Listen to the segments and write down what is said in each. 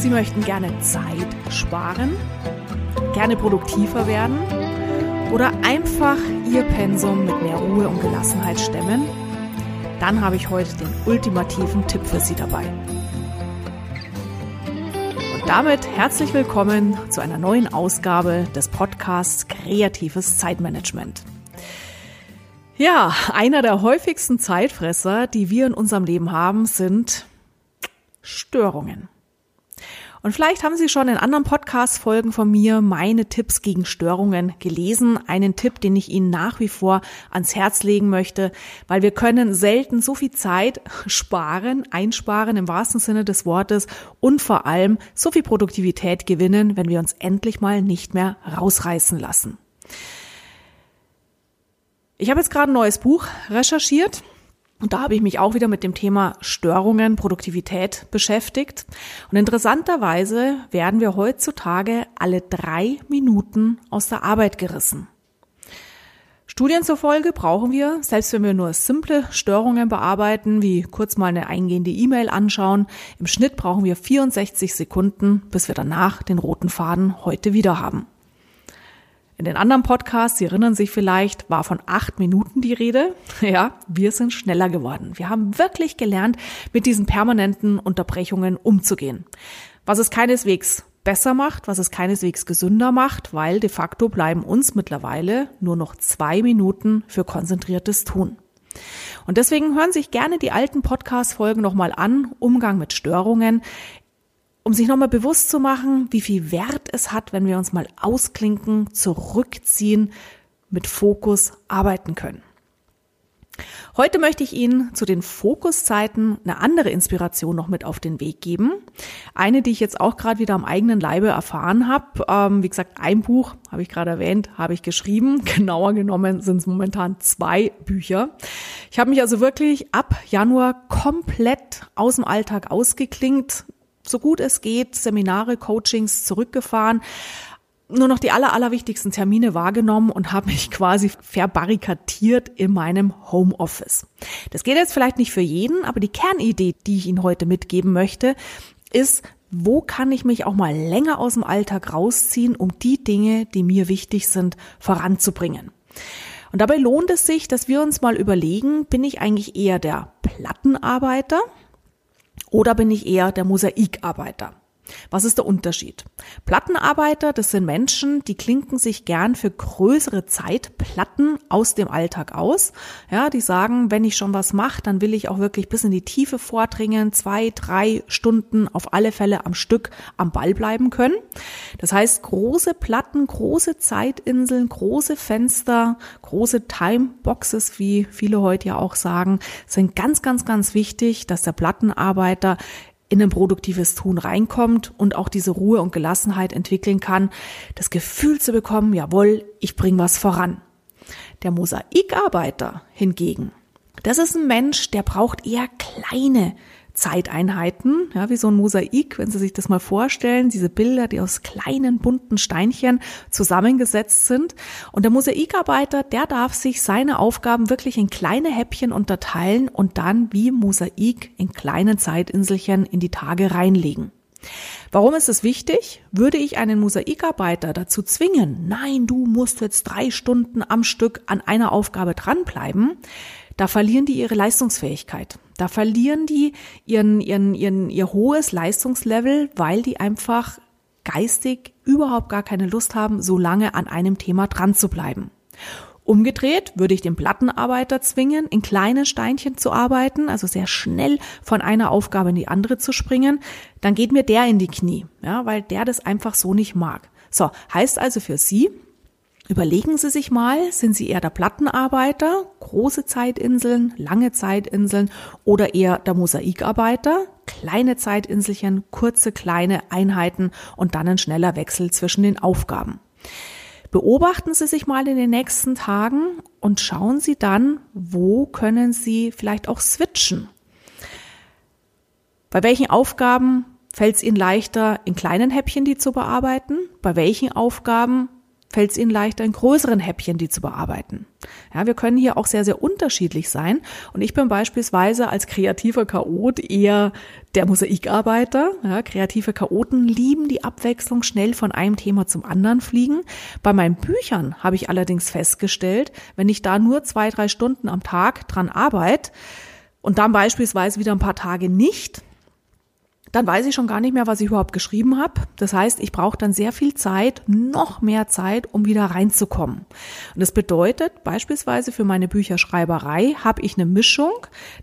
Sie möchten gerne Zeit sparen, gerne produktiver werden oder einfach Ihr Pensum mit mehr Ruhe und Gelassenheit stemmen, dann habe ich heute den ultimativen Tipp für Sie dabei. Und damit herzlich willkommen zu einer neuen Ausgabe des Podcasts Kreatives Zeitmanagement. Ja, einer der häufigsten Zeitfresser, die wir in unserem Leben haben, sind Störungen. Und vielleicht haben Sie schon in anderen Podcast-Folgen von mir meine Tipps gegen Störungen gelesen. Einen Tipp, den ich Ihnen nach wie vor ans Herz legen möchte, weil wir können selten so viel Zeit sparen, einsparen im wahrsten Sinne des Wortes und vor allem so viel Produktivität gewinnen, wenn wir uns endlich mal nicht mehr rausreißen lassen. Ich habe jetzt gerade ein neues Buch recherchiert und da habe ich mich auch wieder mit dem Thema Störungen, Produktivität beschäftigt. Und interessanterweise werden wir heutzutage alle drei Minuten aus der Arbeit gerissen. Studien zufolge brauchen wir, selbst wenn wir nur simple Störungen bearbeiten, wie kurz mal eine eingehende E-Mail anschauen, im Schnitt brauchen wir 64 Sekunden, bis wir danach den roten Faden heute wieder haben. In den anderen Podcasts, Sie erinnern sich vielleicht, war von acht Minuten die Rede. Ja, wir sind schneller geworden. Wir haben wirklich gelernt, mit diesen permanenten Unterbrechungen umzugehen. Was es keineswegs besser macht, was es keineswegs gesünder macht, weil de facto bleiben uns mittlerweile nur noch zwei Minuten für konzentriertes Tun. Und deswegen hören sich gerne die alten Podcast-Folgen nochmal an, Umgang mit Störungen um sich nochmal bewusst zu machen, wie viel Wert es hat, wenn wir uns mal ausklinken, zurückziehen, mit Fokus arbeiten können. Heute möchte ich Ihnen zu den Fokuszeiten eine andere Inspiration noch mit auf den Weg geben. Eine, die ich jetzt auch gerade wieder am eigenen Leibe erfahren habe. Ähm, wie gesagt, ein Buch, habe ich gerade erwähnt, habe ich geschrieben. Genauer genommen sind es momentan zwei Bücher. Ich habe mich also wirklich ab Januar komplett aus dem Alltag ausgeklingt, so gut es geht Seminare, Coachings zurückgefahren, nur noch die aller, allerwichtigsten Termine wahrgenommen und habe mich quasi verbarrikadiert in meinem Homeoffice. Das geht jetzt vielleicht nicht für jeden, aber die Kernidee, die ich Ihnen heute mitgeben möchte, ist, wo kann ich mich auch mal länger aus dem Alltag rausziehen, um die Dinge, die mir wichtig sind, voranzubringen. Und dabei lohnt es sich, dass wir uns mal überlegen, bin ich eigentlich eher der Plattenarbeiter oder bin ich eher der Mosaikarbeiter? Was ist der Unterschied? Plattenarbeiter, das sind Menschen, die klinken sich gern für größere Zeitplatten aus dem Alltag aus. Ja, die sagen, wenn ich schon was mache, dann will ich auch wirklich bis in die Tiefe vordringen, zwei, drei Stunden auf alle Fälle am Stück am Ball bleiben können. Das heißt, große Platten, große Zeitinseln, große Fenster, große Timeboxes, wie viele heute ja auch sagen, sind ganz, ganz, ganz wichtig, dass der Plattenarbeiter in ein produktives Tun reinkommt und auch diese Ruhe und Gelassenheit entwickeln kann, das Gefühl zu bekommen, jawohl, ich bringe was voran. Der Mosaikarbeiter hingegen, das ist ein Mensch, der braucht eher kleine Zeiteinheiten, ja, wie so ein Mosaik, wenn Sie sich das mal vorstellen, diese Bilder, die aus kleinen bunten Steinchen zusammengesetzt sind. Und der Mosaikarbeiter, der darf sich seine Aufgaben wirklich in kleine Häppchen unterteilen und dann wie Mosaik in kleinen Zeitinselchen in die Tage reinlegen. Warum ist es wichtig? Würde ich einen Mosaikarbeiter dazu zwingen, nein, du musst jetzt drei Stunden am Stück an einer Aufgabe dranbleiben, da verlieren die ihre Leistungsfähigkeit. Da verlieren die ihren, ihren, ihren, ihr hohes Leistungslevel, weil die einfach geistig überhaupt gar keine Lust haben, so lange an einem Thema dran zu bleiben. Umgedreht würde ich den Plattenarbeiter zwingen, in kleinen Steinchen zu arbeiten, also sehr schnell von einer Aufgabe in die andere zu springen, dann geht mir der in die Knie, ja, weil der das einfach so nicht mag. So, heißt also für Sie, Überlegen Sie sich mal, sind Sie eher der Plattenarbeiter, große Zeitinseln, lange Zeitinseln oder eher der Mosaikarbeiter, kleine Zeitinselchen, kurze kleine Einheiten und dann ein schneller Wechsel zwischen den Aufgaben. Beobachten Sie sich mal in den nächsten Tagen und schauen Sie dann, wo können Sie vielleicht auch switchen. Bei welchen Aufgaben fällt es Ihnen leichter, in kleinen Häppchen die zu bearbeiten? Bei welchen Aufgaben fällt es ihnen leichter, in größeren Häppchen die zu bearbeiten. Ja, wir können hier auch sehr, sehr unterschiedlich sein. Und ich bin beispielsweise als kreativer Chaot eher der Mosaikarbeiter. Ja, kreative Chaoten lieben die Abwechslung, schnell von einem Thema zum anderen fliegen. Bei meinen Büchern habe ich allerdings festgestellt, wenn ich da nur zwei, drei Stunden am Tag dran arbeite und dann beispielsweise wieder ein paar Tage nicht, dann weiß ich schon gar nicht mehr, was ich überhaupt geschrieben habe. Das heißt, ich brauche dann sehr viel Zeit, noch mehr Zeit, um wieder reinzukommen. Und das bedeutet beispielsweise für meine Bücherschreiberei habe ich eine Mischung,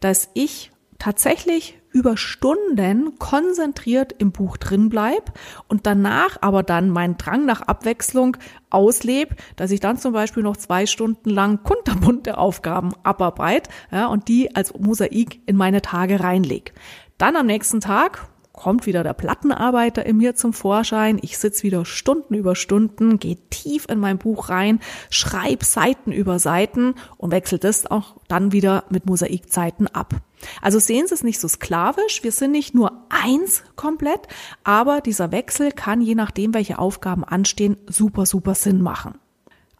dass ich tatsächlich über Stunden konzentriert im Buch drin bleib und danach aber dann meinen Drang nach Abwechslung auslebe, dass ich dann zum Beispiel noch zwei Stunden lang kunterbunte Aufgaben abarbeite ja, und die als Mosaik in meine Tage reinlege. Dann am nächsten Tag kommt wieder der Plattenarbeiter in mir zum Vorschein. Ich sitze wieder Stunden über Stunden, gehe tief in mein Buch rein, schreibe Seiten über Seiten und wechsle das auch dann wieder mit Mosaikzeiten ab. Also sehen Sie es nicht so sklavisch. Wir sind nicht nur eins komplett, aber dieser Wechsel kann je nachdem, welche Aufgaben anstehen, super, super Sinn machen.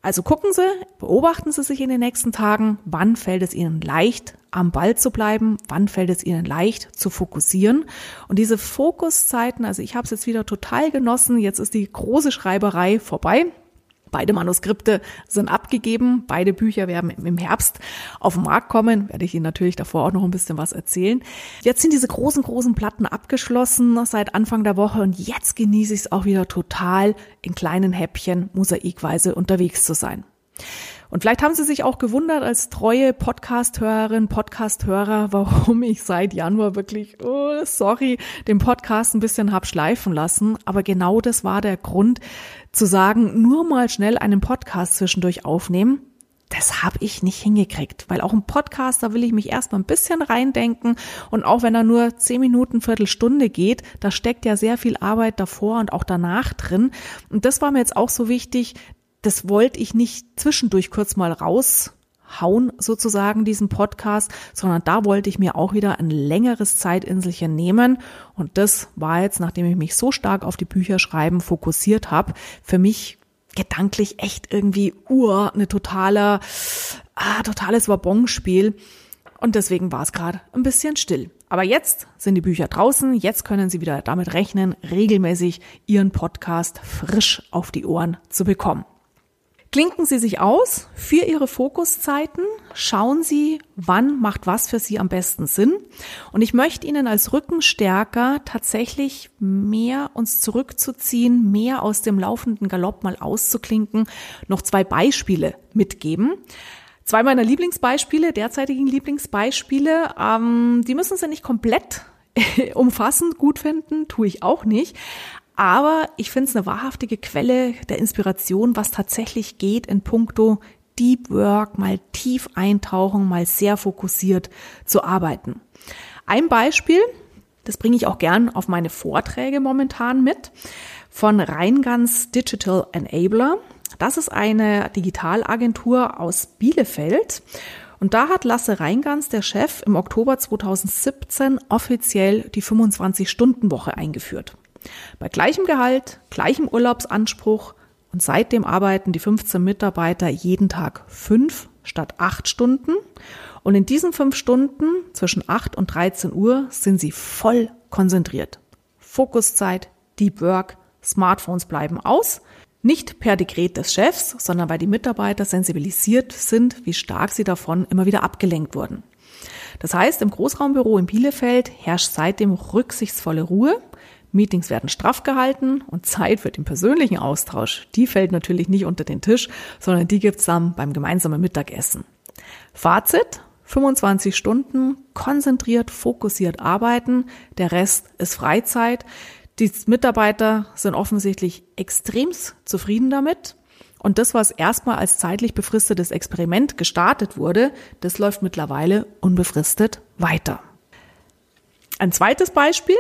Also gucken Sie, beobachten Sie sich in den nächsten Tagen, wann fällt es Ihnen leicht, am Ball zu bleiben, wann fällt es Ihnen leicht zu fokussieren. Und diese Fokuszeiten, also ich habe es jetzt wieder total genossen, jetzt ist die große Schreiberei vorbei. Beide Manuskripte sind abgegeben. Beide Bücher werden im Herbst auf den Markt kommen. Werde ich Ihnen natürlich davor auch noch ein bisschen was erzählen. Jetzt sind diese großen, großen Platten abgeschlossen seit Anfang der Woche und jetzt genieße ich es auch wieder total in kleinen Häppchen mosaikweise unterwegs zu sein. Und vielleicht haben Sie sich auch gewundert als treue Podcast-Hörerin, Podcast-Hörer, warum ich seit Januar wirklich, oh, sorry, den Podcast ein bisschen hab schleifen lassen. Aber genau das war der Grund, zu sagen, nur mal schnell einen Podcast zwischendurch aufnehmen. Das habe ich nicht hingekriegt, weil auch ein Podcast, da will ich mich erstmal ein bisschen reindenken und auch wenn er nur zehn Minuten, Viertelstunde geht, da steckt ja sehr viel Arbeit davor und auch danach drin. Und das war mir jetzt auch so wichtig, das wollte ich nicht zwischendurch kurz mal raushauen, sozusagen, diesen Podcast, sondern da wollte ich mir auch wieder ein längeres Zeitinselchen nehmen. Und das war jetzt, nachdem ich mich so stark auf die Bücher schreiben fokussiert habe, für mich gedanklich echt irgendwie ur, eine totale, ah, totales Wabonspiel. Und deswegen war es gerade ein bisschen still. Aber jetzt sind die Bücher draußen, jetzt können Sie wieder damit rechnen, regelmäßig Ihren Podcast frisch auf die Ohren zu bekommen. Klinken Sie sich aus für Ihre Fokuszeiten. Schauen Sie, wann macht was für Sie am besten Sinn. Und ich möchte Ihnen als Rückenstärker tatsächlich mehr uns zurückzuziehen, mehr aus dem laufenden Galopp mal auszuklinken, noch zwei Beispiele mitgeben. Zwei meiner Lieblingsbeispiele, derzeitigen Lieblingsbeispiele, ähm, die müssen Sie nicht komplett umfassend gut finden, tue ich auch nicht. Aber ich finde es eine wahrhaftige Quelle der Inspiration, was tatsächlich geht in puncto Deep Work, mal tief eintauchen, mal sehr fokussiert zu arbeiten. Ein Beispiel, das bringe ich auch gern auf meine Vorträge momentan mit, von Reingans Digital Enabler. Das ist eine Digitalagentur aus Bielefeld. Und da hat Lasse Reingans, der Chef, im Oktober 2017 offiziell die 25-Stunden-Woche eingeführt. Bei gleichem Gehalt, gleichem Urlaubsanspruch und seitdem arbeiten die 15 Mitarbeiter jeden Tag fünf statt acht Stunden. Und in diesen fünf Stunden zwischen acht und 13 Uhr sind sie voll konzentriert. Fokuszeit, Deep Work, Smartphones bleiben aus. Nicht per Dekret des Chefs, sondern weil die Mitarbeiter sensibilisiert sind, wie stark sie davon immer wieder abgelenkt wurden. Das heißt, im Großraumbüro in Bielefeld herrscht seitdem rücksichtsvolle Ruhe. Meetings werden straff gehalten und Zeit für den persönlichen Austausch, die fällt natürlich nicht unter den Tisch, sondern die gibt's dann beim gemeinsamen Mittagessen. Fazit, 25 Stunden konzentriert, fokussiert arbeiten, der Rest ist Freizeit. Die Mitarbeiter sind offensichtlich extremst zufrieden damit. Und das, was erstmal als zeitlich befristetes Experiment gestartet wurde, das läuft mittlerweile unbefristet weiter. Ein zweites Beispiel,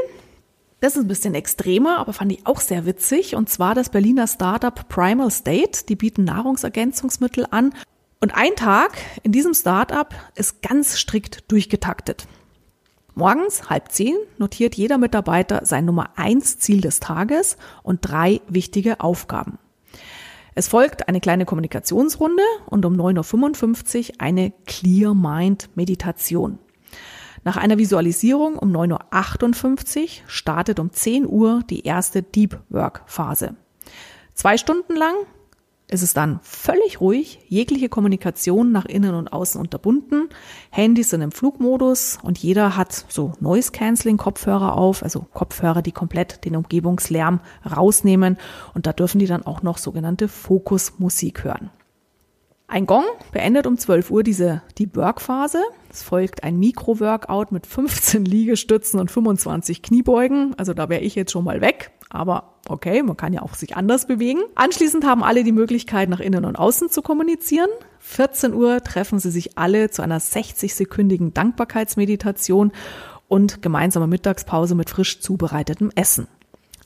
das ist ein bisschen extremer, aber fand ich auch sehr witzig. Und zwar das Berliner Startup Primal State. Die bieten Nahrungsergänzungsmittel an. Und ein Tag in diesem Startup ist ganz strikt durchgetaktet. Morgens halb zehn notiert jeder Mitarbeiter sein Nummer eins Ziel des Tages und drei wichtige Aufgaben. Es folgt eine kleine Kommunikationsrunde und um 9.55 Uhr eine Clear Mind Meditation. Nach einer Visualisierung um 9.58 Uhr startet um 10 Uhr die erste Deep Work Phase. Zwei Stunden lang ist es dann völlig ruhig, jegliche Kommunikation nach innen und außen unterbunden, Handys sind im Flugmodus und jeder hat so Noise Cancelling Kopfhörer auf, also Kopfhörer, die komplett den Umgebungslärm rausnehmen und da dürfen die dann auch noch sogenannte Fokusmusik hören. Ein Gong beendet um 12 Uhr diese Deep Work Phase. Es folgt ein Mikro-Workout mit 15 Liegestützen und 25 Kniebeugen. Also da wäre ich jetzt schon mal weg. Aber okay, man kann ja auch sich anders bewegen. Anschließend haben alle die Möglichkeit, nach innen und außen zu kommunizieren. 14 Uhr treffen sie sich alle zu einer 60-sekündigen Dankbarkeitsmeditation und gemeinsamer Mittagspause mit frisch zubereitetem Essen.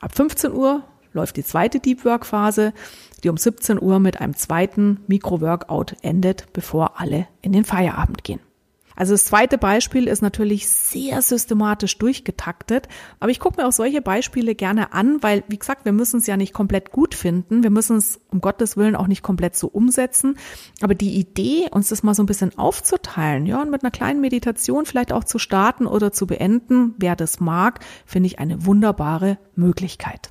Ab 15 Uhr läuft die zweite Deep Work Phase, die um 17 Uhr mit einem zweiten Mikro-Workout endet, bevor alle in den Feierabend gehen. Also das zweite Beispiel ist natürlich sehr systematisch durchgetaktet, aber ich gucke mir auch solche Beispiele gerne an, weil, wie gesagt, wir müssen es ja nicht komplett gut finden, wir müssen es um Gottes Willen auch nicht komplett so umsetzen, aber die Idee, uns das mal so ein bisschen aufzuteilen, ja, und mit einer kleinen Meditation vielleicht auch zu starten oder zu beenden, wer das mag, finde ich eine wunderbare Möglichkeit.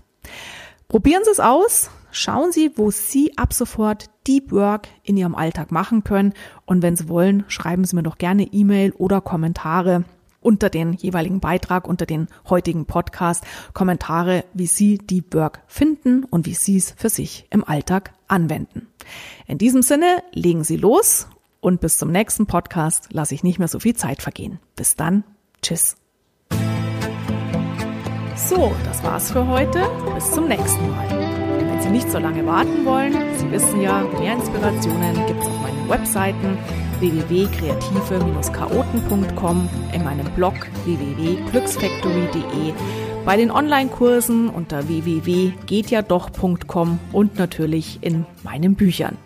Probieren Sie es aus. Schauen Sie, wo Sie ab sofort Deep Work in Ihrem Alltag machen können. Und wenn Sie wollen, schreiben Sie mir doch gerne E-Mail oder Kommentare unter den jeweiligen Beitrag, unter den heutigen Podcast, Kommentare, wie Sie Deep Work finden und wie Sie es für sich im Alltag anwenden. In diesem Sinne, legen Sie los und bis zum nächsten Podcast lasse ich nicht mehr so viel Zeit vergehen. Bis dann. Tschüss. So, das war's für heute. Bis zum nächsten Mal. Wenn Sie nicht so lange warten wollen, Sie wissen ja, mehr Inspirationen gibt's auf meinen Webseiten www.kreative-chaoten.com, in meinem Blog www.glücksfactory.de, bei den Online-Kursen unter www.gehtjadoch.com und natürlich in meinen Büchern.